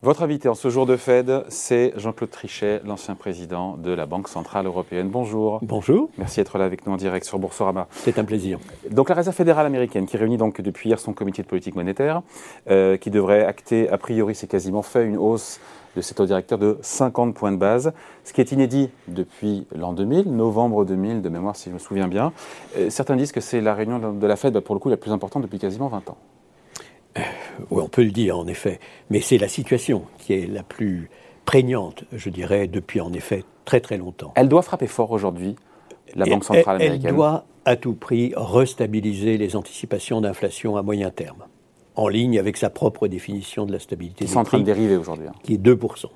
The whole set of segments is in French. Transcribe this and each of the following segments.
Votre invité en ce jour de Fed, c'est Jean-Claude Trichet, l'ancien président de la Banque Centrale Européenne. Bonjour. Bonjour. Merci d'être là avec nous en direct sur Boursorama. C'est un plaisir. Donc la Réserve fédérale américaine qui réunit donc depuis hier son comité de politique monétaire, euh, qui devrait acter, a priori c'est quasiment fait, une hausse de ses taux directeurs de 50 points de base, ce qui est inédit depuis l'an 2000, novembre 2000 de mémoire si je me souviens bien. Euh, certains disent que c'est la réunion de la Fed bah, pour le coup la plus importante depuis quasiment 20 ans. Oui, on peut le dire en effet, mais c'est la situation qui est la plus prégnante, je dirais, depuis en effet très très longtemps. Elle doit frapper fort aujourd'hui, la Banque centrale américaine. Elle doit à tout prix restabiliser les anticipations d'inflation à moyen terme, en ligne avec sa propre définition de la stabilité. Qui sont en train de dériver aujourd'hui. Hein. Qui est 2%.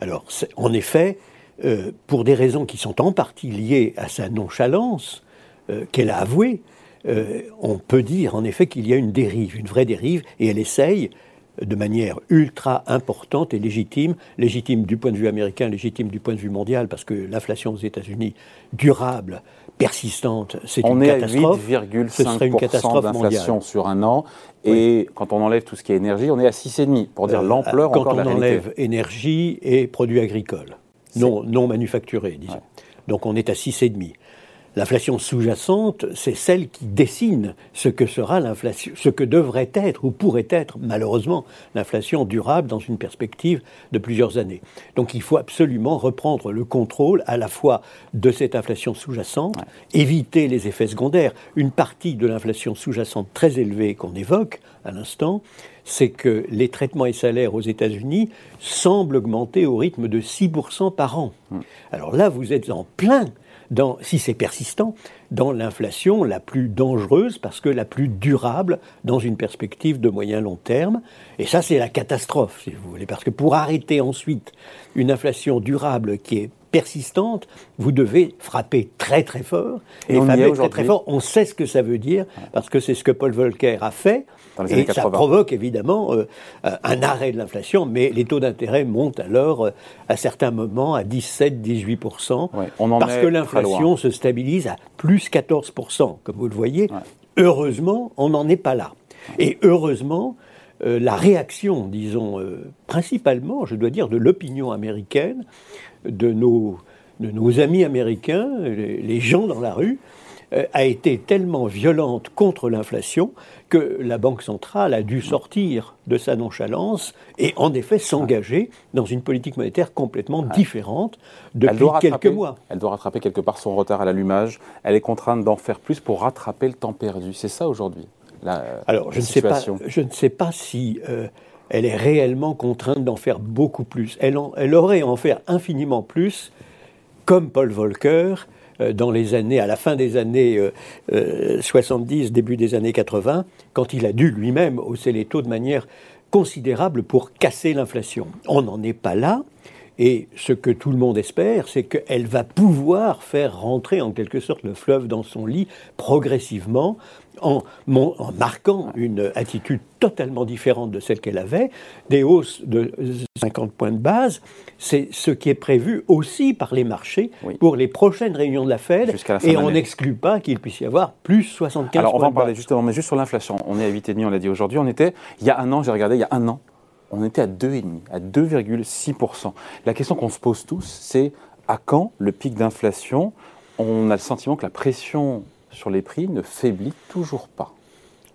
Alors, en effet, euh, pour des raisons qui sont en partie liées à sa nonchalance, euh, qu'elle a avouée, euh, on peut dire en effet qu'il y a une dérive, une vraie dérive, et elle essaye de manière ultra importante et légitime, légitime du point de vue américain, légitime du point de vue mondial, parce que l'inflation aux États-Unis, durable, persistante, c'est une catastrophe. On est à 8,5% d'inflation sur un an, et quand on enlève tout ce qui est énergie, on est à 6,5%, pour dire euh, l'ampleur encore de la Quand on enlève énergie et produits agricoles, non, non manufacturés, disons. Donc on est à 6,5%. L'inflation sous-jacente, c'est celle qui dessine ce que sera l'inflation, ce que devrait être ou pourrait être, malheureusement, l'inflation durable dans une perspective de plusieurs années. Donc il faut absolument reprendre le contrôle à la fois de cette inflation sous-jacente, éviter les effets secondaires. Une partie de l'inflation sous-jacente très élevée qu'on évoque à l'instant, c'est que les traitements et salaires aux États-Unis semblent augmenter au rythme de 6% par an. Hum. Alors là, vous êtes en plein si c'est persistant, dans l'inflation la plus dangereuse parce que la plus durable dans une perspective de moyen-long terme. Et ça, c'est la catastrophe, si vous voulez, parce que pour arrêter ensuite une inflation durable qui est persistante, vous devez frapper très très fort. Et, on frapper très très fort, on sait ce que ça veut dire, parce que c'est ce que Paul Volcker a fait. et ça provoque évidemment euh, un arrêt de l'inflation, mais les taux d'intérêt montent alors euh, à certains moments à 17-18%, parce que l'inflation se stabilise à plus 14%, comme vous le voyez. Heureusement, on n'en est pas là. Et heureusement, euh, la réaction, disons, principalement, je dois dire, de l'opinion américaine, de nos, de nos amis américains, les, gens dans la rue, euh, a été tellement violente contre l'inflation que la Banque centrale a dû sortir de sa nonchalance et en effet s'engager dans une politique monétaire complètement différente depuis quelques mois. Elle doit rattraper quelque part son retard à l'allumage. Elle est contrainte d'en faire plus pour rattraper le temps perdu. C'est ça aujourd'hui? La, Alors, je, ne sais pas, je ne sais pas si euh, elle est réellement contrainte d'en faire beaucoup plus. Elle, elle aurait à en faire infiniment plus, comme Paul Volcker, euh, dans les années, à la fin des années 70, euh, euh, début des années 80, quand il a dû lui-même hausser les taux de manière considérable pour casser l'inflation. On n'en est pas là. Et ce que tout le monde espère, c'est qu'elle va pouvoir faire rentrer en quelque sorte le fleuve dans son lit progressivement en, marquant une attitude totalement différente de celle qu'elle avait, des hausses de 50 points de base, c'est ce qui est prévu aussi par les marchés pour les prochaines réunions de la Fed, et on n'exclut pas qu'il puisse y avoir plus 75 Alors on va en parler justement, mais juste sur l'inflation, on est à 8,5, on l'a dit aujourd'hui, on était, il y a un an, j'ai regardé, il y a un an, on était à 2,5, à 2,6%. La question qu'on se pose tous, c'est à quand le pic d'inflation On a le sentiment que la pression sur les prix ne faiblit toujours pas.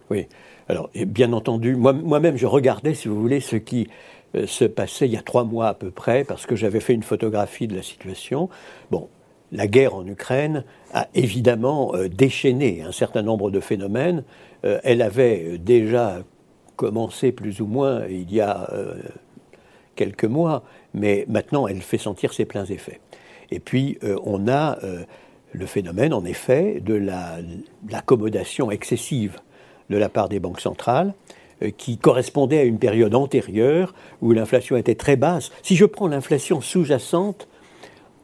Oui. Alors, bien entendu, moi-même, je regardais, si vous voulez, ce qui euh, se passait il y a trois mois à peu près, parce que j'avais fait une photographie de la situation. Bon, la guerre en Ukraine a évidemment euh, déchaîné un certain nombre de phénomènes. Euh, elle avait déjà commencé plus ou moins il y a quelques mois, mais maintenant elle fait sentir ses pleins effets. Et puis on a le phénomène, en effet, de l'accommodation excessive de la part des banques centrales, euh, qui correspondait à une période antérieure où l'inflation était très basse. Si je prends l'inflation sous-jacente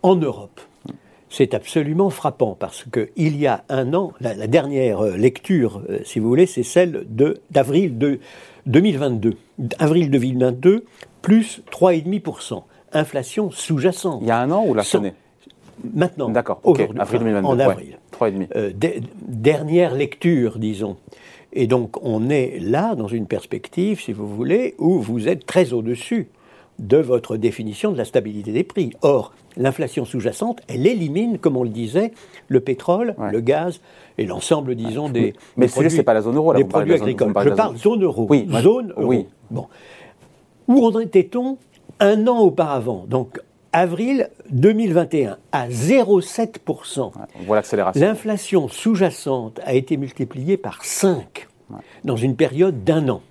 en Europe, c'est absolument frappant parce qu'il y a un an, la, dernière euh, lecture, euh, si vous voulez, c'est celle d'avril de, 2022. Avril 2022, plus 3,5%. Inflation sous-jacente. Il y a un an ou la sonnée Maintenant. D'accord, avril 2022. En avril. 3,5. Euh, dernière lecture, disons. Et donc, on est là, dans une perspective, si vous voulez, où vous êtes très au-dessus de votre définition de la stabilité des prix. Or, l'inflation sous-jacente, elle élimine, comme on le disait, le pétrole, le gaz et l'ensemble, disons, des. Mais ce c'est pas la zone euro, là, des produits agricoles. Je parle zone euro. Oui, zone euro. Oui. Bon. Où en était-on un an auparavant? Donc, avril 2021, à 0,7%. on voit l'accélération. L'inflation sous-jacente a été multipliée par 5 dans une période d'un an.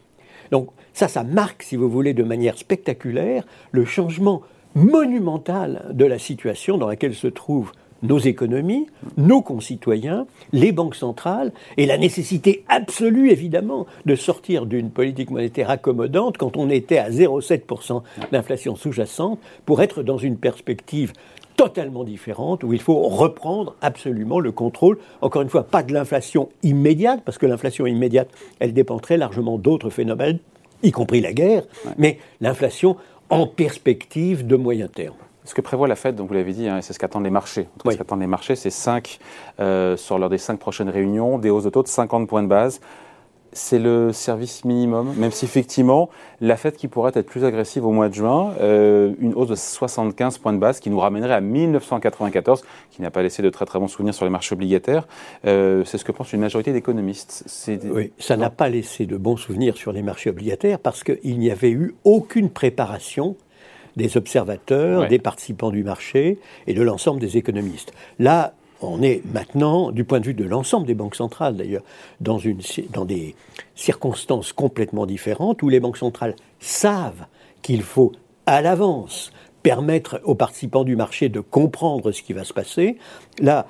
Ça, ça marque, si vous voulez, de manière spectaculaire le changement monumental de la situation dans laquelle se trouvent nos économies, nos concitoyens, les banques centrales, et la nécessité absolue, évidemment, de sortir d'une politique monétaire accommodante quand on était à 0,7% d'inflation sous-jacente pour être dans une perspective totalement différente où il faut reprendre absolument le contrôle. Encore une fois, pas de l'inflation immédiate, parce que l'inflation immédiate, elle dépend très largement d'autres phénomènes, y compris la guerre, mais l'inflation en perspective de moyen terme. Ce que prévoit la Fed, donc vous l'avez dit, hein, c'est ce qu'attendent les marchés. Ce qu'attendent les marchés, c'est 5, euh, sur lors des 5 prochaines réunions, des hausses de taux de 50 points de base. C'est le service minimum, même si effectivement, la Fed qui pourrait être plus agressive au mois de juin, euh, une hausse de 75 points de base qui nous ramènerait à 1994, qui n'a pas laissé de très très bons souvenirs sur les marchés obligataires. Euh, c'est ce que pense une majorité d'économistes. Oui, ça n'a pas laissé de bons souvenirs sur les marchés obligataires parce qu'il n'y avait eu aucune préparation des observateurs, des participants du marché et de l'ensemble des économistes. Là, on est maintenant, du point de vue de l'ensemble des banques centrales d'ailleurs, dans, dans des circonstances complètement différentes où les banques centrales savent qu'il faut à l'avance permettre aux participants du marché de comprendre ce qui va se passer. Là,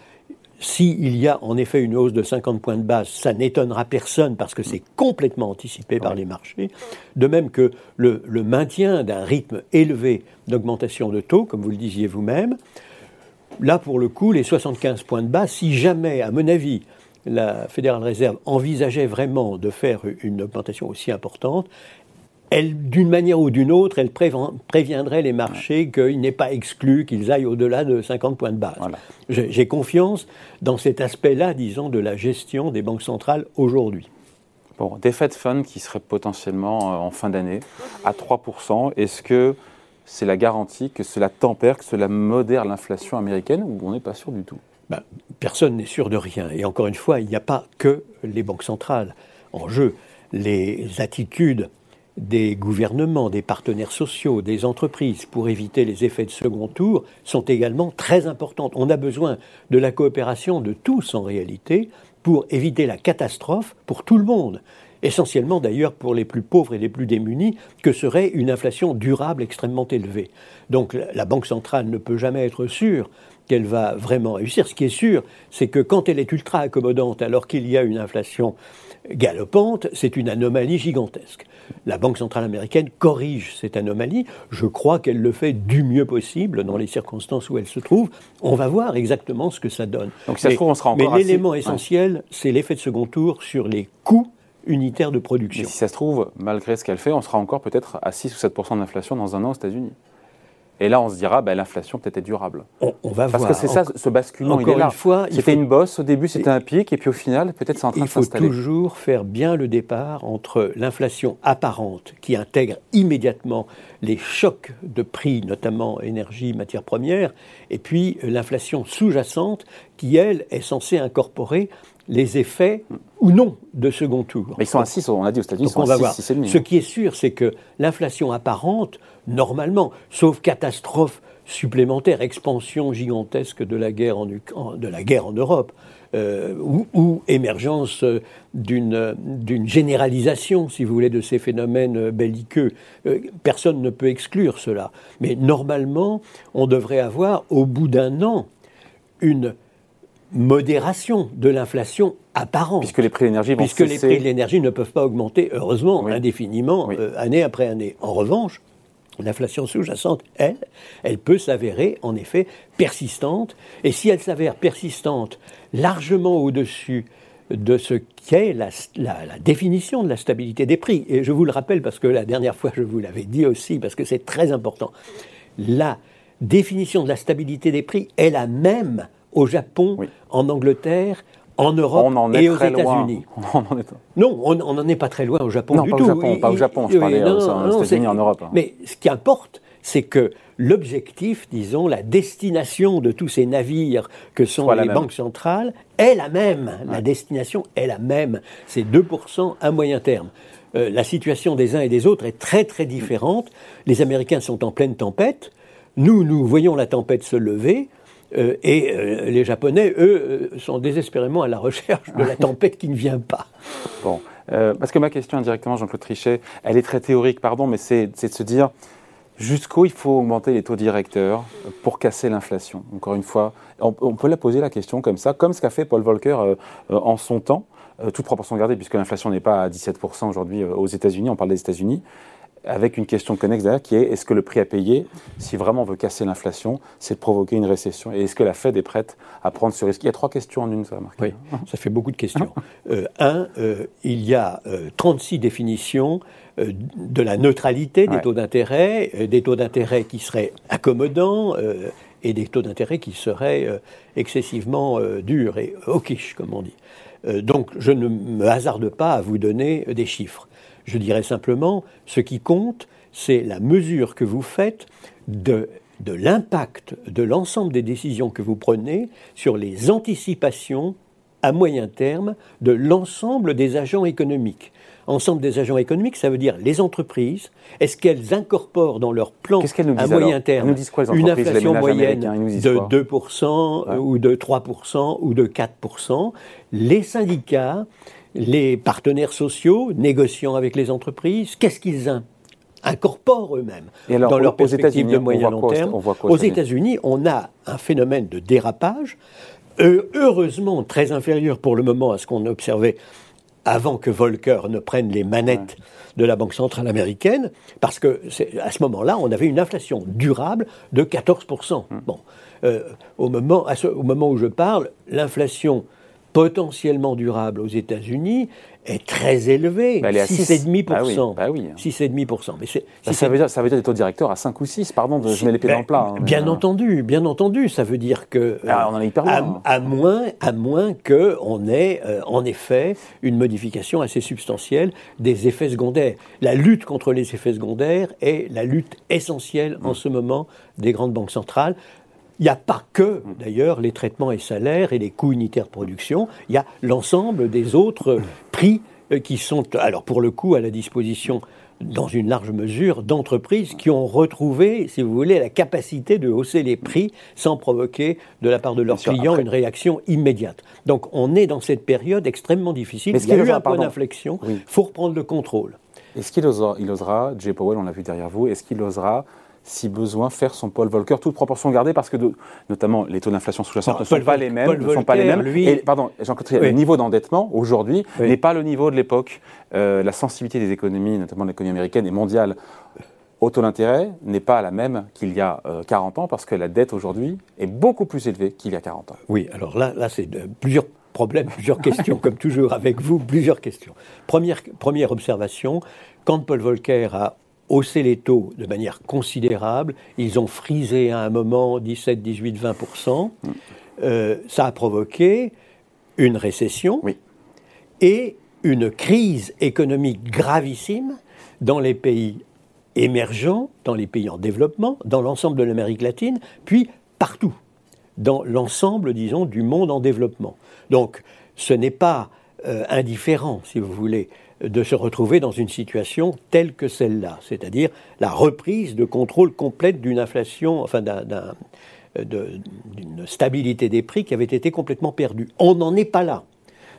s'il y a en effet une hausse de 50 points de base, ça n'étonnera personne parce que c'est complètement anticipé par les marchés. De même que le, maintien d'un rythme élevé d'augmentation de taux, comme vous le disiez vous-même, là pour le coup, les 75 points de base, si jamais, à mon avis, la Fédérale Réserve envisageait vraiment de faire une augmentation aussi importante, d'une manière ou d'une autre, elle préviendrait les marchés qu'il n'est pas exclu qu'ils aillent au-delà de 50 points de base. J'ai confiance dans cet aspect-là, disons, de la gestion des banques centrales aujourd'hui. Bon, des Fed Funds qui seraient potentiellement euh, en fin d'année à 3%, est-ce que c'est la garantie que cela tempère, que cela modère l'inflation américaine ou on n'est pas sûr du tout? Ben, Personne n'est sûr de rien. Et encore une fois, il n'y a pas que les banques centrales en jeu. Les attitudes des gouvernements, des partenaires sociaux, des entreprises pour éviter les effets de second tour sont également très importantes. On a besoin de la coopération de tous en réalité pour éviter la catastrophe pour tout le monde essentiellement d'ailleurs pour les plus pauvres et les plus démunis, que serait une inflation durable extrêmement élevée. Donc la Banque centrale ne peut jamais être sûre qu'elle va vraiment réussir. Ce qui est sûr, c'est que quand elle est ultra accommodante alors qu'il y a une inflation galopante, c'est une anomalie gigantesque. La Banque centrale américaine corrige cette anomalie. Je crois qu'elle le fait du mieux possible dans les circonstances où elle se trouve. On va voir exactement ce que ça donne. Donc, ça mais, se trouve, on sera encore mais l'élément essentiel, c'est l'effet de second tour sur les coûts unitaires de production. si ça se trouve, malgré ce qu'elle fait, on sera encore peut-être à 6 ou 7% d'inflation dans un an aux États-Unis. Et là, on se dira, ben, l'inflation peut-être est durable. On, va Parce que c'est ça, ce basculement, il est là. C'était une bosse au début, c'était un pic, et puis au final, peut-être c'est en train de s'installer. Il faut toujours faire bien le départ entre l'inflation apparente, qui intègre immédiatement les chocs de prix, notamment énergie, matières premières, et puis l'inflation sous-jacente, qui, elle, est censée incorporer les effets ou non de second tour. Mais ils sont à 6, on a dit aux États-Unis, ils sont à 6, Ce qui est sûr, c'est que l'inflation apparente, normalement, sauf catastrophe supplémentaire, expansion gigantesque de la guerre en, de la guerre en Europe, euh, ou, émergence d'une généralisation, si vous voulez, de ces phénomènes belliqueux. Euh, personne ne peut exclure cela. Mais normalement, on devrait avoir, au bout d'un an, une modération de l'inflation apparente. Puisque les prix de l'énergie Puisque les prix de l'énergie ne peuvent pas augmenter, heureusement, indéfiniment, euh, année après année. En revanche, L'inflation sous-jacente, elle, elle peut s'avérer en effet persistante. Et si elle s'avère persistante largement au-dessus de ce qu'est la, la, définition de la stabilité des prix, et je vous le rappelle parce que la dernière fois je vous l'avais dit aussi, parce que c'est très important, la définition de la stabilité des prix est la même au Japon, en Angleterre, en Europe et aux États-Unis. Non, on n'en est pas très loin au Japon non, du pas tout. Au Japon, pas au Japon, je parlais aux États-Unis, en Europe. Mais ce qui importe, c'est que l'objectif, disons, la destination de tous ces navires que sont les banques centrales est la même. La destination est la même. C'est 2% à moyen terme. Euh, la situation des uns et des autres est très très différente. Les Américains sont en pleine tempête. Nous, nous voyons la tempête se lever. Euh, et euh, les Japonais, eux, sont désespérément à la recherche de la tempête qui ne vient pas. Bon, parce que ma question indirectement, Jean-Claude Trichet, elle est très théorique, pardon, mais c'est de se dire jusqu'où il faut augmenter les taux directeurs pour casser l'inflation? Encore une fois, on, peut la poser la question comme ça, comme ce qu'a fait Paul Volcker en son temps. Euh, toute proportion gardée, puisque l'inflation n'est pas à 17% aujourd'hui euh, aux États-Unis, on parle des États-Unis, avec une question connexe derrière qui est est-ce que le prix à payer, si vraiment on veut casser l'inflation, c'est de provoquer une récession Et est-ce que la Fed est prête à prendre ce risque? Il y a trois questions en une, ça, Marc. Oui, ça fait beaucoup de questions. Euh, un, il y a 36 définitions de la neutralité des taux d'intérêt, des taux d'intérêt qui seraient accommodants et des taux d'intérêt qui seraient excessivement durs et hawkish, comme on dit. Euh, donc je ne me hasarde pas à vous donner des chiffres. Je dirais simplement, ce qui compte, c'est la mesure que vous faites de, de l'impact de l'ensemble des décisions que vous prenez sur les anticipations à moyen terme de l'ensemble des agents économiques. Ensemble des agents économiques, ça veut dire les entreprises. Est-ce qu'elles incorporent dans leur plan à moyen terme une inflation moyenne de 2% ou de 3% ou de 4% Les syndicats, les partenaires sociaux négociant avec les entreprises, qu'est-ce qu'ils incorporent eux-mêmes dans leur perspective de moyen long terme. aux États-Unis, on a un phénomène de dérapage, euh, heureusement très inférieur pour le moment à ce qu'on observait avant que Volcker ne prenne les manettes de la Banque centrale américaine, parce que à ce moment-là, on avait une inflation durable de 14%. Hmm. Bon, euh, au, moment, au moment où je parle, l'inflation potentiellement durable aux États-Unis est très élevé, 6,5%. Bah oui, bah oui. 6,5%. Mais bah, ça, veut dire, ça veut dire des taux directeurs à 5 ou 6, pardon, je mets les pieds dans le plat. Hein, bien entendu, bien entendu, ça veut dire que... Ah, on en est hyper à, à, moins, à moins qu'on ait, euh, en effet, une modification assez substantielle des effets secondaires. La lutte contre les effets secondaires est la lutte essentielle en mm. ce moment des grandes banques centrales. Il n'y a pas que, d'ailleurs, les traitements et salaires et les coûts unitaires de production, il y a l'ensemble des autres prix euh, qui sont, alors pour le coup, à la disposition dans une large mesure d'entreprises qui ont retrouvé, si vous voulez, la capacité de hausser les prix sans provoquer de la part de leurs clients une réaction immédiate. Donc on est dans cette période extrêmement difficile. il y a eu un point d'inflexion. Il faut reprendre le contrôle. Est-ce qu'il osera, il osera, Jay Powell, on l'a vu derrière vous, est-ce qu'il osera si besoin, faire son Paul Volcker, toute proportion gardée, parce que notamment les taux d'inflation sous-jacente ne, sont pas les mêmes, ne sont pas les mêmes. Et, pardon, Jean le niveau d'endettement aujourd'hui n'est pas le niveau de l'époque. Euh, la sensibilité des économies, notamment l'économie américaine et mondiale, au taux d'intérêt n'est pas la même qu'il y a 40 euh, ans, parce que la dette aujourd'hui est beaucoup plus élevée qu'il y a 40 ans. Oui, alors là, là c'est plusieurs problèmes, plusieurs questions, comme toujours avec vous, plusieurs questions. Première, première observation, quand Paul Volcker a haussé les taux de manière considérable. Ils ont frisé à un moment 17, 18, 20 Ça a provoqué une récession et une crise économique gravissime dans les pays émergents, dans les pays en développement, dans l'ensemble de l'Amérique latine, puis partout, dans l'ensemble, disons, du monde en développement. Donc, ce n'est pas euh, indifférent, si vous voulez, de se retrouver dans une situation telle que celle-là, c'est-à-dire la reprise de contrôle complète d'une inflation, enfin d'une stabilité des prix qui avait été complètement perdue. On n'en est pas là.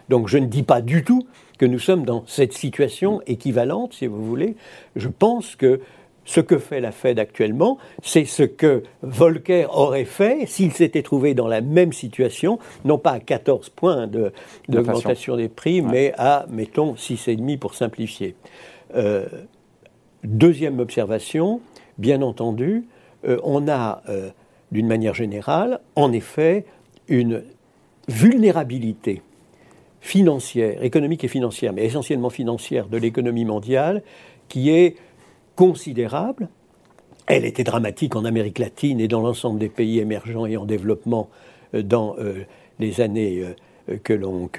Donc je ne dis pas du tout que nous sommes dans cette situation équivalente, si vous voulez. Je pense que ce que fait la Fed actuellement, c'est ce que Volcker aurait fait s'il s'était trouvé dans la même situation, non pas à 14 points d'augmentation des prix, mais à, mettons, 6,5 pour simplifier. Euh, deuxième observation, bien entendu, euh, on a, euh, d'une manière générale, en effet, une vulnérabilité financière, économique et financière, mais essentiellement financière de l'économie mondiale, qui est considérable. Elle était dramatique en Amérique latine et dans l'ensemble des pays émergents et en développement euh, dans euh, les années euh, que l'on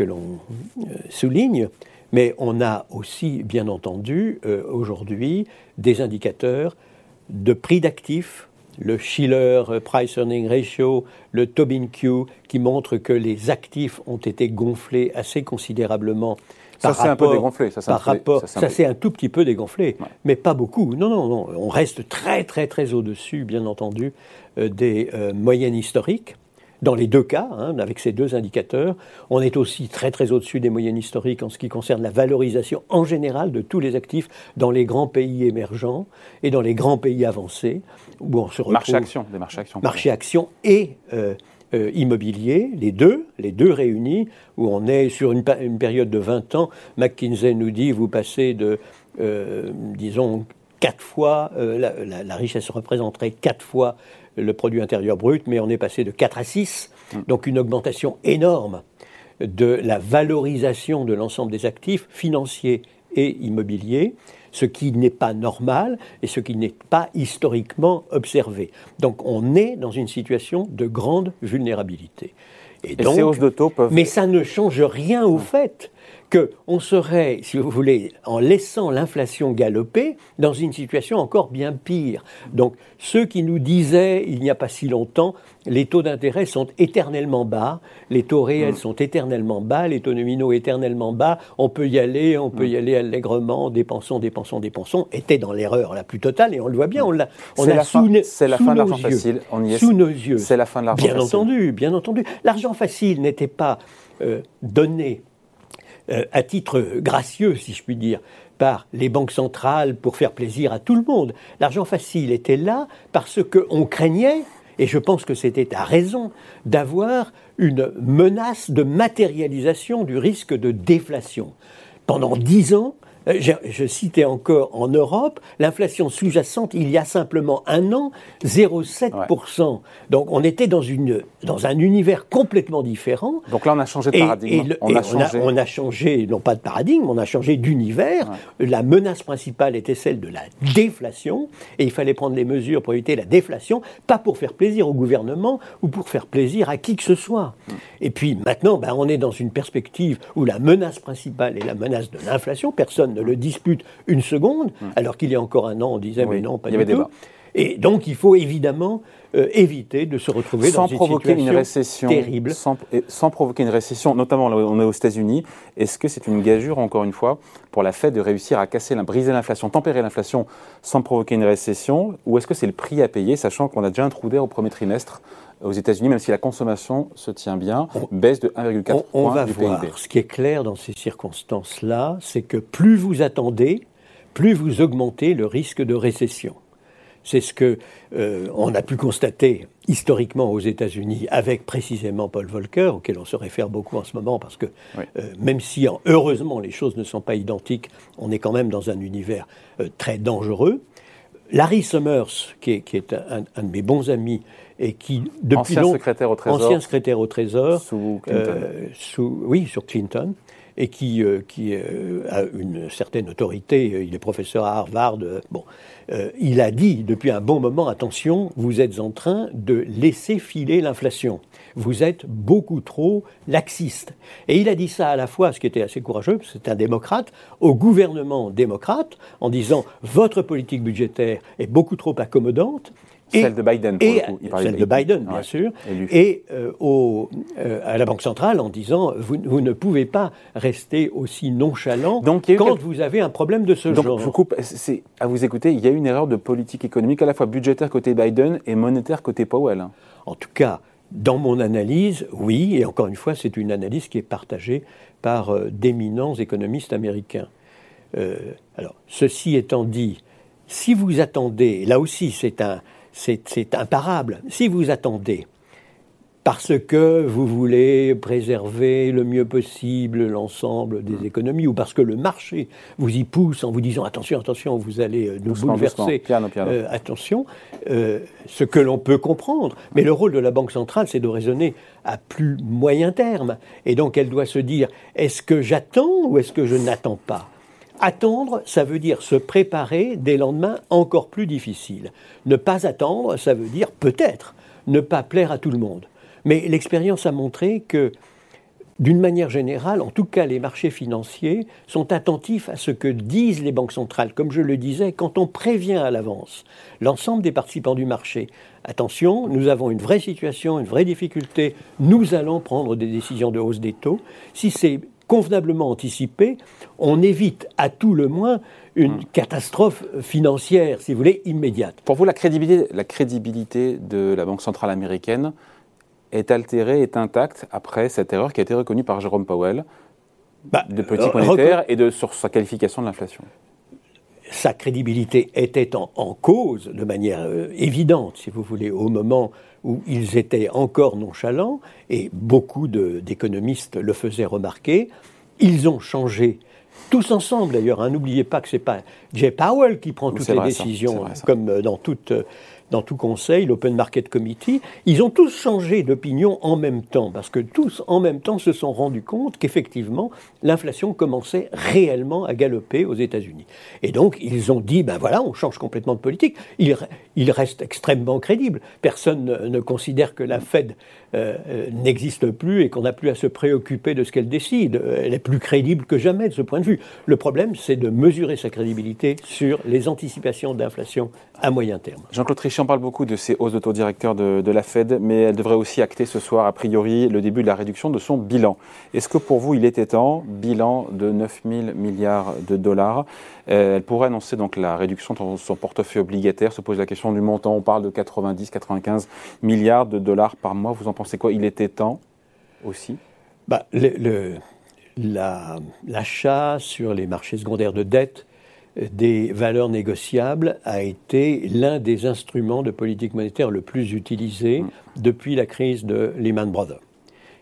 souligne. Mais on a aussi, bien entendu, aujourd'hui des indicateurs de prix d'actifs, le Schiller Price Earning Ratio, le Tobin Q, qui montrent que les actifs ont été gonflés assez considérablement. Ça, c'est un peu dégonflé. Ça, par rapport, ça, c'est un tout petit peu dégonflé, mais pas beaucoup. Non, non, non. On reste très, très, très au-dessus, bien entendu, euh, des euh, moyennes historiques. Dans les deux cas, hein, avec ces deux indicateurs, on est aussi très très au-dessus des moyennes historiques en ce qui concerne la valorisation en général de tous les actifs dans les grands pays émergents et dans les grands pays avancés, où on se retrouve... Marché action, des marchés actions. Marché action et euh, euh, immobilier, les deux, les deux réunis, où on est sur une, période de 20 ans. McKinsey nous dit, vous passez de, euh, disons, quatre fois, la, la, richesse représenterait quatre fois le produit intérieur brut, mais on est passé de 4 à 6, mm. donc une augmentation énorme de la valorisation de l'ensemble des actifs financiers et immobiliers, ce qui n'est pas normal et ce qui n'est pas historiquement observé. Donc on est dans une situation de grande vulnérabilité. Et, donc, ces hausses de taux peuvent... Mais ça ne change rien au fait qu'on serait, si vous voulez, en laissant l'inflation galoper, dans une situation encore bien pire. Donc, ceux qui nous disaient, il n'y a pas si longtemps, les taux d'intérêt sont éternellement bas, les taux réels mm. sont éternellement bas, les taux nominaux éternellement bas, on peut y aller, on peut y mm. aller allègrement, dépensons, dépensons, dépensons, étaient dans l'erreur la plus totale, et on le voit bien, on l'a on a sous, C'est la fin de l'argent facile, on y est. Sous nos yeux. C'est la fin de l'argent facile. Bien entendu, bien entendu. L'argent facile n'était pas euh, donné euh, à titre gracieux, si je puis dire, par les banques centrales pour faire plaisir à tout le monde. L'argent facile était là parce qu'on craignait, et je pense que c'était à raison, d'avoir une menace de matérialisation du risque de déflation. Pendant dix ans, je, citais encore en Europe, l'inflation sous-jacente, il y a simplement un an, 0,7%. Donc on était dans, une, dans un univers complètement différent. Donc là, on a changé de paradigme. on, a changé... on, a, changé... non pas de paradigme, on a changé d'univers. La menace principale était celle de la déflation, et il fallait prendre des mesures pour éviter la déflation, pas pour faire plaisir au gouvernement ou pour faire plaisir à qui que ce soit. Et puis maintenant, ben, on est dans une perspective où la menace principale est la menace de l'inflation. Personne ne le dispute une seconde, hmm. alors qu'il y a encore un an, on disait mais non, pas du tout. Et donc, il faut évidemment euh, éviter de se retrouver sans dans provoquer une, récession terrible. Sans, sans, provoquer une récession, notamment là, on est aux États-Unis. Est-ce que c'est une gageure, encore une fois, pour la Fed de réussir à casser, briser l'inflation, tempérer l'inflation sans provoquer une récession Ou est-ce que c'est le prix à payer, sachant qu'on a déjà un trou d'air au premier trimestre aux États-Unis, même si la consommation se tient bien, baisse de 1,4 points on va voir. Ce qui est clair dans ces circonstances-là, c'est que plus vous attendez, plus vous augmentez le risque de récession. C'est ce que euh, on a pu constater historiquement aux États-Unis avec précisément Paul Volcker, auquel on se réfère beaucoup en ce moment, parce que euh, même si heureusement les choses ne sont pas identiques, on est quand même dans un univers euh, très dangereux. Larry Summers, qui est, un, de mes bons amis et qui depuis ancien secrétaire au Trésor, ancien secrétaire au Trésor, sous Clinton, euh, sous, oui, sur Clinton, et qui, euh, qui euh, a une certaine autorité. Il est professeur à Harvard. bon, il a dit depuis un bon moment attention, vous êtes en train de laisser filer l'inflation. Vous êtes beaucoup trop laxiste. Et il a dit ça à la fois, ce qui était assez courageux, c'est un démocrate, au gouvernement démocrate, en disant votre politique budgétaire est beaucoup trop accommodante celle de Biden, pour et, le coup. Il celle de Biden, bien sûr. Et euh, au, euh, à la Banque centrale en disant vous, vous, ne pouvez pas rester aussi nonchalant Donc, quand vous avez un problème de ce Donc, genre. Je vous coupe, à vous écouter, il y a une erreur de politique économique à la fois budgétaire côté Biden et monétaire côté Powell. En tout cas, dans mon analyse, oui, et encore une fois, c'est une analyse qui est partagée par euh, d'éminents économistes américains. alors, ceci étant dit, si vous attendez, là aussi c'est un, c'est imparable. Si vous attendez, parce que vous voulez préserver le mieux possible l'ensemble des mmh. économies, ou parce que le marché vous y pousse en vous disant attention, attention, vous allez euh, nous bouleverser, euh, attention, euh, ce que l'on peut comprendre. Mais le rôle de la Banque centrale, c'est de raisonner à plus moyen terme. Et donc elle doit se dire, est-ce que j'attends ou est-ce que je n'attends pas? Attendre, ça veut dire se préparer des lendemains encore plus difficiles. Ne pas attendre, ça veut dire peut-être ne pas plaire à tout le monde. Mais l'expérience a montré que d'une manière générale, en tout cas les marchés financiers, sont attentifs à ce que disent les banques centrales. Comme je le disais, quand on prévient à l'avance l'ensemble des participants du marché, attention, nous avons une vraie situation, une vraie difficulté, nous allons prendre des décisions de hausse des taux, si c'est convenablement anticipé, on évite à tout le moins une hmm. catastrophe financière, si vous voulez, immédiate. Pour vous, la crédibilité, la crédibilité de la Banque centrale américaine est altérée, est intacte après cette erreur qui a été reconnue par Jérôme Powell bah, de politique monétaire et de, sur sa qualification de l'inflation sa crédibilité était en, cause de manière euh, évidente, si vous voulez, au moment où ils étaient encore nonchalants, et beaucoup d'économistes le faisaient remarquer. Ils ont changé tous ensemble d'ailleurs. Hein. N'oubliez pas que ce n'est pas Jay Powell qui prend toutes les décisions, comme dans toute dans tout conseil, l'Open Market Committee, ils ont tous changé d'opinion en même temps, parce que tous en même temps se sont rendus compte qu'effectivement, l'inflation commençait réellement à galoper aux États-Unis. Et donc, ils ont dit, ben voilà, on change complètement de politique. Il, il reste extrêmement crédible. Personne ne, considère que la Fed euh, euh, n'existe plus et qu'on n'a plus à se préoccuper de ce qu'elle décide. Elle est plus crédible que jamais de ce point de vue. Le problème, c'est de mesurer sa crédibilité sur les anticipations d'inflation à moyen terme. Jean-Claude Trichet, on parle beaucoup de ces hausses de taux directeurs de, de, la Fed, mais elle devrait aussi acter ce soir, a priori, le début de la réduction de son bilan. Est-ce que pour vous, il était temps, bilan de 9 000 milliards de dollars? Euh, Elle pourrait annoncer donc la réduction de son portefeuille obligataire, se pose la question du montant, on parle de 90-95 milliards de dollars par mois. Vous en pensez quoi Il était temps aussi? Bah, L'achat sur les marchés secondaires de dette des valeurs négociables a été l'un des instruments de politique monétaire le plus utilisé mm. depuis la crise de Lehman Brothers.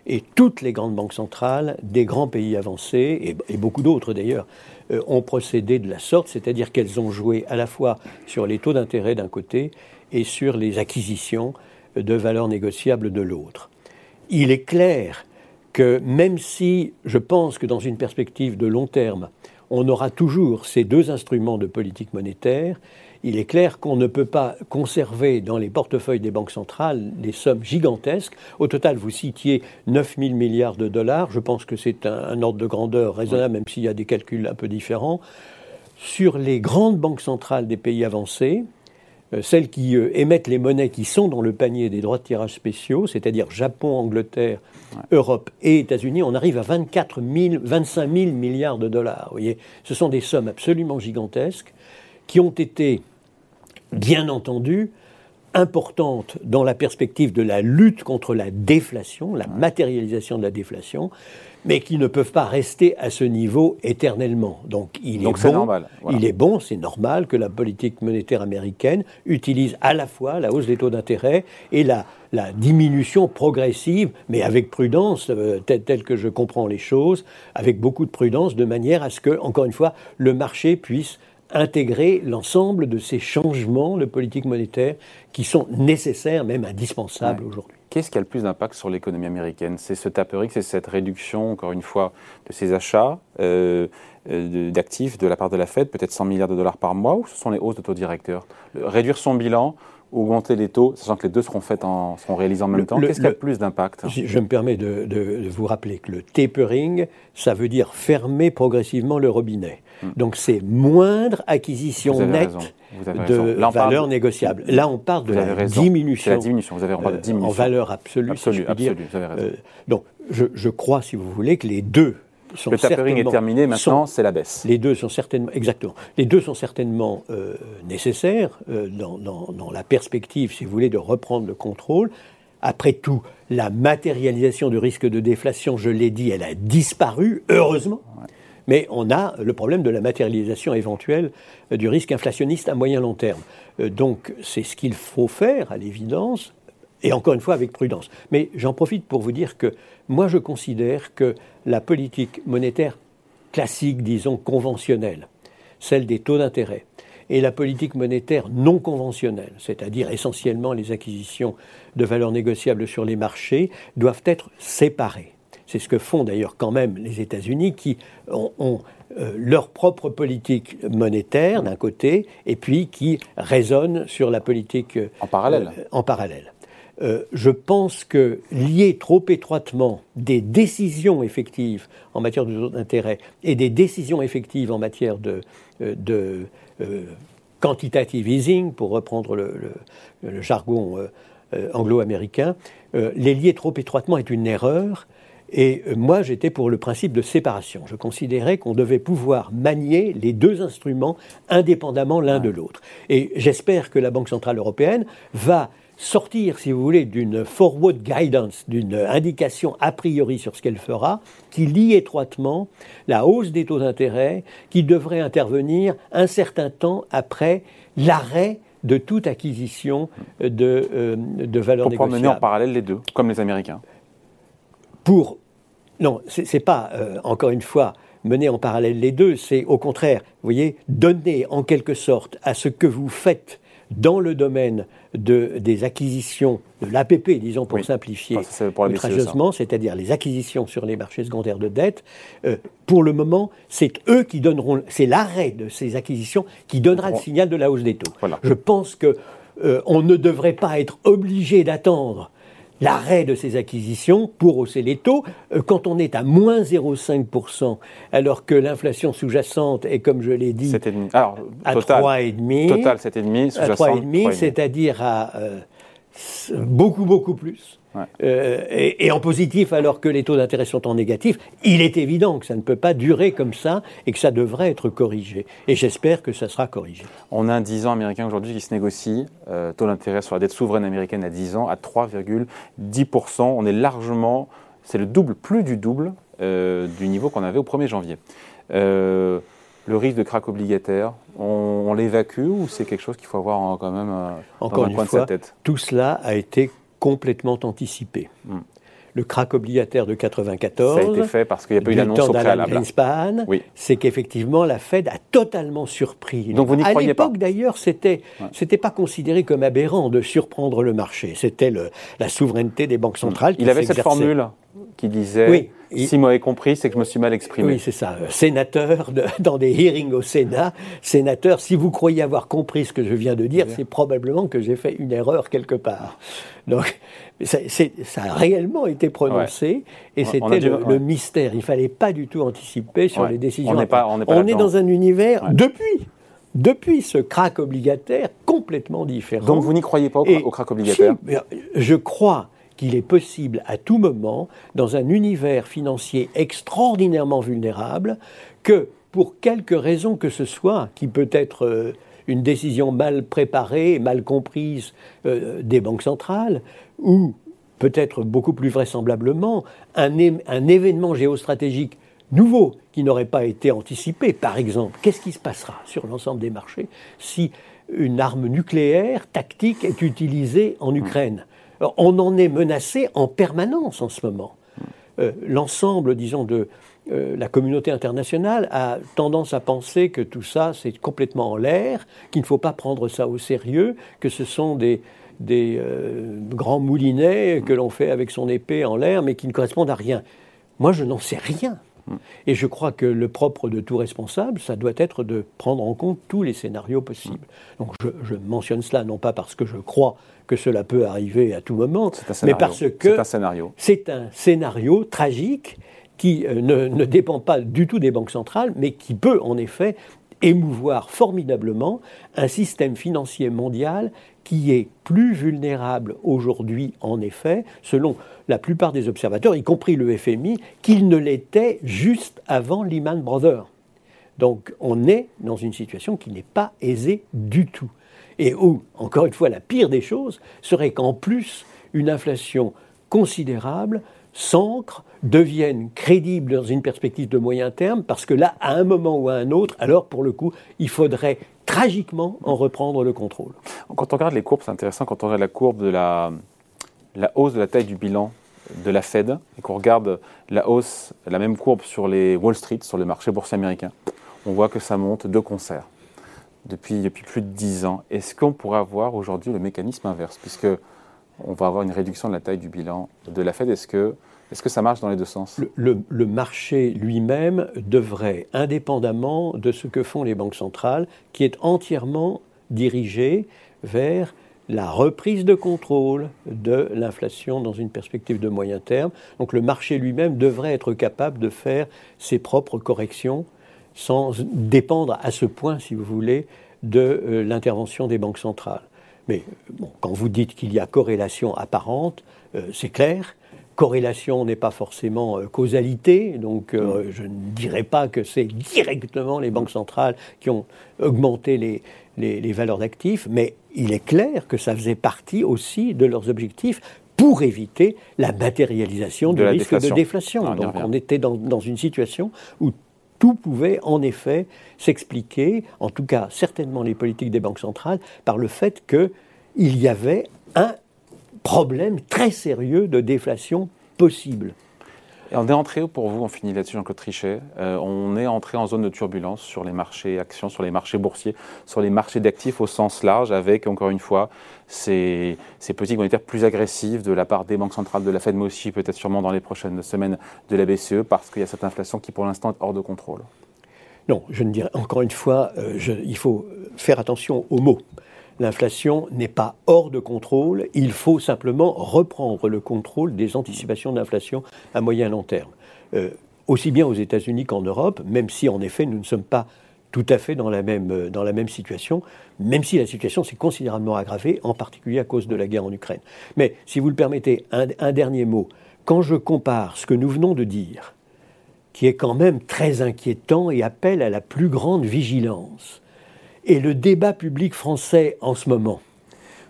Et toutes les grandes banques centrales des grands pays avancés, et, beaucoup d'autres d'ailleurs, euh, ont procédé de la sorte, c'est-à-dire qu'elles ont joué à la fois sur les taux d'intérêt d'un côté et sur les acquisitions de valeurs négociables de l'autre. Il est clair que même si je pense que dans une perspective de long terme, on aura toujours ces deux instruments de politique monétaire. Il est clair qu'on ne peut pas conserver dans les portefeuilles des banques centrales des sommes gigantesques. Au total, vous citiez 9 000 milliards de dollars. Je pense que c'est un, ordre de grandeur raisonnable, même s'il y a des calculs un peu différents. Sur les grandes banques centrales des pays avancés, celles qui euh, émettent les monnaies qui sont dans le panier des droits de tirage spéciaux, c'est-à-dire Japon, Angleterre, Europe et États-Unis, on arrive à 24 000, 25 000 milliards de dollars. Vous voyez, ce sont des sommes absolument gigantesques qui ont été, bien entendu, importantes dans la perspective de la lutte contre la déflation, la matérialisation de la déflation, mais qui ne peuvent pas rester à ce niveau éternellement. Donc il est bon, il est bon, c'est normal que la politique monétaire américaine utilise à la fois la hausse des taux d'intérêt et la, la, diminution progressive, mais avec prudence, euh, telle, que je comprends les choses, avec beaucoup de prudence, de manière à ce que, encore une fois, le marché puisse intégrer l'ensemble de ces changements de politique monétaire qui sont nécessaires, même indispensables aujourd'hui. Qu'est-ce qui a le plus d'impact sur l'économie américaine? C'est ce tapering, c'est cette réduction, encore une fois, de ces achats euh, euh, d'actifs de la part de la Fed, peut-être 100 milliards de dollars par mois, ou ce sont les hausses de taux directeurs? Réduire son bilan, augmenter les taux, sachant que les deux seront, faits en, seront réalisés en même temps, qu'est-ce qui a le plus d'impact? Je me permets de, vous rappeler que le tapering, ça veut dire fermer progressivement le robinet. Hmm. Donc c'est moindre acquisition nette de valeur négociable. Là, on parle de la diminution. la diminution, vous avez de diminution. Euh, en valeur absolue, si je puis dire. Euh, donc, je, je, crois, si vous voulez, que les deux le tapering est terminé, maintenant c'est la baisse. Les deux sont certainement, exactement, les deux sont certainement euh, nécessaires euh, dans, dans, la perspective, si vous voulez, de reprendre le contrôle. Après tout, la matérialisation du risque de déflation, je l'ai dit, elle a disparu, heureusement. Mais on a le problème de la matérialisation éventuelle euh, du risque inflationniste à moyen long terme. donc c'est ce qu'il faut faire, à l'évidence, et encore une fois avec prudence. Mais j'en profite pour vous dire que moi je considère que la politique monétaire classique, disons conventionnelle, celle des taux d'intérêt, et la politique monétaire non conventionnelle, c'est-à-dire essentiellement les acquisitions de valeurs négociables sur les marchés, doivent être séparées. C'est ce que font d'ailleurs quand même les États-Unis qui ont, euh, leur propre politique monétaire d'un côté et puis qui raisonnent sur la politique en parallèle. Euh, en parallèle. euh, je pense que lier trop étroitement des décisions effectives en matière de taux d'intérêt et des décisions effectives en matière de, euh, de euh, quantitative easing, pour reprendre le, jargon anglo-américain, les lier trop étroitement est une erreur. Et moi, j'étais pour le principe de séparation. Je considérais qu'on devait pouvoir manier les deux instruments indépendamment l'un de l'autre. Et j'espère que la Banque Centrale Européenne va sortir, si vous voulez, d'une forward guidance, d'une indication a priori sur ce qu'elle fera, qui lie étroitement la hausse des taux d'intérêt qui devrait intervenir un certain temps après l'arrêt de toute acquisition de, euh, de valeurs Pour mener en parallèle les deux, comme les Américains. Pour non, ce n'est pas euh, encore une fois mener en parallèle les deux, c'est au contraire, vous voyez, donner en quelque sorte à ce que vous faites dans le domaine de, des acquisitions, de l'APP, disons pour simplifier ultrageusement, c'est-à-dire les acquisitions sur les marchés secondaires de dette, euh, pour le moment, c'est eux qui donneront, c'est l'arrêt de ces acquisitions qui donnera le signal de la hausse des taux. Je pense que euh, on ne devrait pas être obligé d'attendre l'arrêt de ces acquisitions pour hausser les taux. Euh, quand on est à moins 0,5%, alors que l'inflation sous-jacente est, comme je l'ai dit, alors, à 3,5%. Total 7,5%, sous-jacente 3,5%, c'est-à-dire à, euh, beaucoup, beaucoup plus. Euh, et, en positif alors que les taux d'intérêt sont en négatif, il est évident que ça ne peut pas durer comme ça et que ça devrait être corrigé. Et j'espère que ça sera corrigé. On a un 10 ans américain aujourd'hui qui se négocie, euh, taux d'intérêt sur la dette souveraine américaine à 10 ans à 3,10%. On est largement, c'est le double, plus du double euh, du niveau qu'on avait au 1er janvier. Le risque de crack obligataire, on, l'évacue ou c'est quelque chose qu'il faut avoir quand même Encore dans un coin de sa tête? Tout cela a été complètement anticipé. Hmm. Le crack obligataire de 94. Ça a été fait parce qu'il n'y a pas eu d'annonce au préalable. Greenspan, oui. c'est qu'effectivement la Fed a totalement surpris. Donc vous n'y croyez pas? À l'époque d'ailleurs, c'était c'était pas considéré comme aberrant de surprendre le marché. C'était la souveraineté des banques centrales. Il avait cette formule qui disait oui. Si moi j'ai compris, c'est que je me suis mal exprimé. Oui, c'est ça. Sénateur, dans des hearings au Sénat, sénateur, si vous croyez avoir compris ce que je viens de dire, c'est probablement que j'ai fait une erreur quelque part. Donc, ça, a réellement été prononcé, et c'était le, mystère. Il ne fallait pas du tout anticiper sur les décisions. On n'est pas, on, est dans un univers, depuis, depuis ce crack obligataire, complètement différent. Donc vous n'y croyez pas au, au crack obligataire? Je crois qu'il est possible à tout moment, dans un univers financier extraordinairement vulnérable, que pour quelque raison que ce soit, qui peut être euh, une décision mal préparée, mal comprise euh, des banques centrales, ou peut-être beaucoup plus vraisemblablement un, un événement géostratégique nouveau qui n'aurait pas été anticipé. Par exemple, qu'est-ce qui se passera sur l'ensemble des marchés si une arme nucléaire tactique est utilisée en Ukraine? On en est menacé en permanence en ce moment. Euh, l'ensemble, disons, de euh, la communauté internationale a tendance à penser que tout ça, c'est complètement en l'air, qu'il ne faut pas prendre ça au sérieux, que ce sont des, euh, grands moulinets que l'on fait avec son épée en l'air, mais qui ne correspondent à rien. Moi, je n'en sais rien. Et je crois que le propre de tout responsable, ça doit être de prendre en compte tous les scénarios possibles. Donc je, mentionne cela non pas parce que je crois que cela peut arriver à tout moment, mais parce que c'est un scénario. C'est un scénario tragique qui euh, ne, ne dépend pas du tout des banques centrales, mais qui peut en effet émouvoir formidablement un système financier mondial qui est plus vulnérable aujourd'hui, en effet, selon la plupart des observateurs, y compris le FMI, qu'il ne l'était juste avant Lehman Brothers. Donc on est dans une situation qui n'est pas aisée du tout. Et où, encore une fois, la pire des choses serait qu'en plus, une inflation considérable s'ancre, devienne crédible dans une perspective de moyen terme, parce que là, à un moment ou à un autre, alors pour le coup, il faudrait tragiquement en reprendre le contrôle. Quand on regarde les courbes, c'est intéressant, quand on regarde la courbe de la, hausse de la taille du bilan de la Fed et qu'on regarde la hausse, la même courbe sur les Wall Street, sur le marché boursier américain, on voit que ça monte de concert depuis, depuis plus de 10 ans. Est-ce qu'on pourrait avoir aujourd'hui le mécanisme inverse? Puisque on va avoir une réduction de la taille du bilan de la Fed. Est-ce que, est que ça marche dans les deux sens? Le, marché lui-même devrait, indépendamment de ce que font les banques centrales, qui est entièrement dirigé vers la reprise de contrôle de l'inflation dans une perspective de moyen terme. Donc le marché lui-même devrait être capable de faire ses propres corrections sans dépendre à ce point, si vous voulez, de euh, l'intervention des banques centrales. Mais quand vous dites qu'il y a corrélation apparente, euh, c'est clair. Corrélation n'est pas forcément euh, causalité, donc je ne dirais pas que c'est directement les banques centrales qui ont augmenté les, les, valeurs d'actifs, mais il est clair que ça faisait partie aussi de leurs objectifs pour éviter la matérialisation du risque de déflation. Ah, Donc on était dans, dans, une situation où tout pouvait en effet s'expliquer, en tout cas certainement les politiques des banques centrales, par le fait qu'il y avait un problème très sérieux de déflation possible. On est entré, pour vous, on finit là-dessus, Jean-Claude Trichet, euh, on est entré en zone de turbulence sur les marchés actions, sur les marchés boursiers, sur les marchés d'actifs au sens large, avec, encore une fois, ces, politiques monétaires plus agressives de la part des banques centrales, de la Fed, mais aussi peut-être sûrement dans les prochaines semaines de la BCE, parce qu'il y a cette inflation qui, pour l'instant, est hors de contrôle. Non, je ne dirais, encore une fois, euh, il faut faire attention aux mots l'inflation n'est pas hors de contrôle, il faut simplement reprendre le contrôle des anticipations d'inflation à moyen et long terme. Euh, aussi bien aux États-Unis qu'en Europe, même si en effet nous ne sommes pas tout à fait dans la même, euh, dans la même situation, même si la situation s'est considérablement aggravée, en particulier à cause de la guerre en Ukraine. Mais si vous le permettez, un, un dernier mot. Quand je compare ce que nous venons de dire, qui est quand même très inquiétant et appelle à la plus grande vigilance, et le débat public français en ce moment,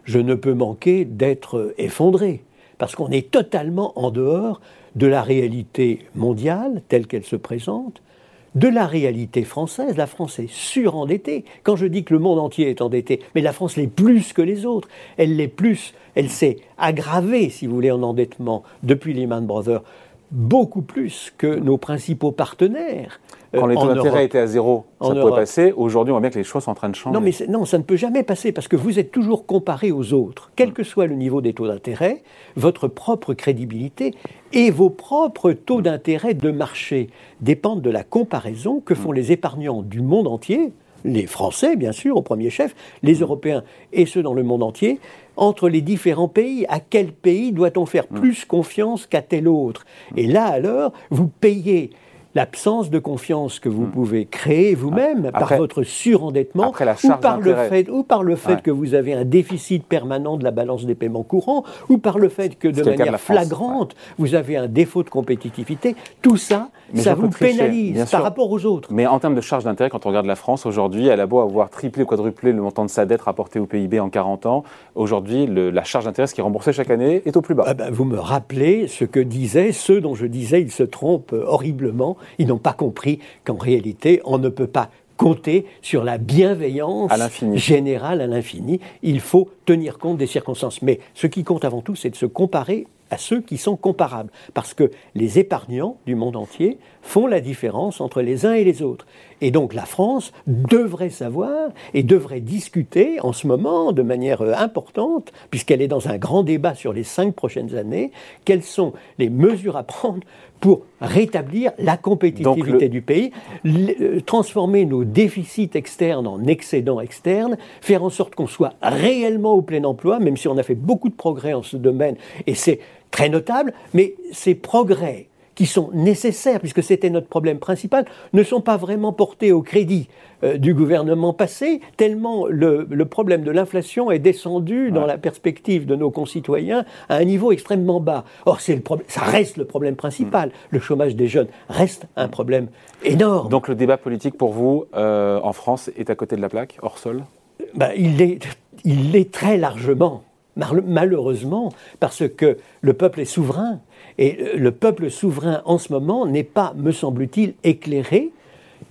je ne peux manquer d'être effondré, parce qu'on est totalement en dehors de la réalité mondiale telle qu'elle se présente, de la réalité française. La France est surendettée. Quand je dis que le monde entier est endetté, mais la France l'est plus que les autres. Elle l'est plus. Elle s'est aggravée, si vous voulez, en endettement depuis Lehman Brothers, beaucoup plus que nos principaux partenaires. Quand les taux d'intérêt étaient à zéro, ça pouvait passer. Aujourd'hui, on voit bien que les choses sont en train de changer. Non, mais non, ça ne peut jamais passer parce que vous êtes toujours comparé aux autres. Quel mm. que soit le niveau des taux d'intérêt, votre propre crédibilité et vos propres taux d'intérêt de marché dépendent de la comparaison que font mm. les épargnants du monde entier, les Français, bien sûr, au premier chef, les mm. Européens et ceux dans le monde entier, entre les différents pays. À quel pays doit-on faire plus confiance qu'à tel autre? Et là, alors, vous payez l'absence de confiance que vous hmm. pouvez créer vous-même par votre surendettement ou, par le fait, ou par le fait que vous avez un déficit permanent de la balance des paiements courants ou par le fait que de manière flagrante vous avez un défaut de compétitivité, tout ça, ça vous pénalise par rapport aux autres. Mais en termes de charge d'intérêt, quand on regarde la France aujourd'hui, elle a beau avoir triplé ou quadruplé le montant de sa dette rapporté au PIB en 40 ans, aujourd'hui la charge d'intérêt, ce qui est remboursé chaque année, est au plus bas. Ah ben, vous me rappelez ce que disaient ceux dont je disais ils se trompent horriblement ils n'ont pas compris qu'en réalité, on ne peut pas compter sur la bienveillance générale à l'infini. Il faut tenir compte des circonstances. Mais ce qui compte avant tout, c'est de se comparer à ceux qui sont comparables. Parce que les épargnants du monde entier font la différence entre les uns et les autres. Et donc la France devrait savoir et devrait discuter en ce moment de manière euh, importante, puisqu'elle est dans un grand débat sur les cinq prochaines années, quelles sont les mesures à prendre pour rétablir la compétitivité du pays, euh, transformer nos déficits externes en excédents externes, faire en sorte qu'on soit réellement au plein emploi, même si on a fait beaucoup de progrès en ce domaine, et c'est très notable, mais ces progrès qui sont nécessaires, puisque c'était notre problème principal, ne sont pas vraiment portés au crédit euh, du gouvernement passé, tellement le, problème de l'inflation est descendu dans la perspective de nos concitoyens à un niveau extrêmement bas. Or, c'est le problème, ça reste le problème principal. Mm. Le chômage des jeunes reste un problème énorme. Donc le débat politique pour vous, euh, en France, est à côté de la plaque, hors sol? Ben, il, est, il est très largement malheureusement, parce que le peuple est souverain. Et le peuple souverain, en ce moment, n'est pas, me semble-t-il, éclairé,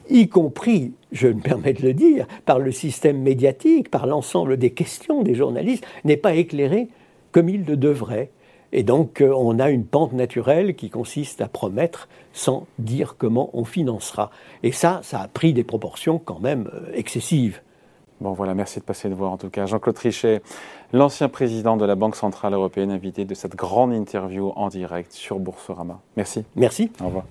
y compris, je me permets de le dire, par le système médiatique, par l'ensemble des questions des journalistes, n'est pas éclairé comme il le devrait. Et donc, euh, on a une pente naturelle qui consiste à promettre sans dire comment on financera. Et ça, ça a pris des proportions quand même euh, excessives. Bon voilà, merci de passer de voir en tout cas. Jean-Claude Trichet, l'ancien président de la Banque Centrale Européenne, invité de cette grande interview en direct sur Boursorama. Merci. Merci. Au revoir.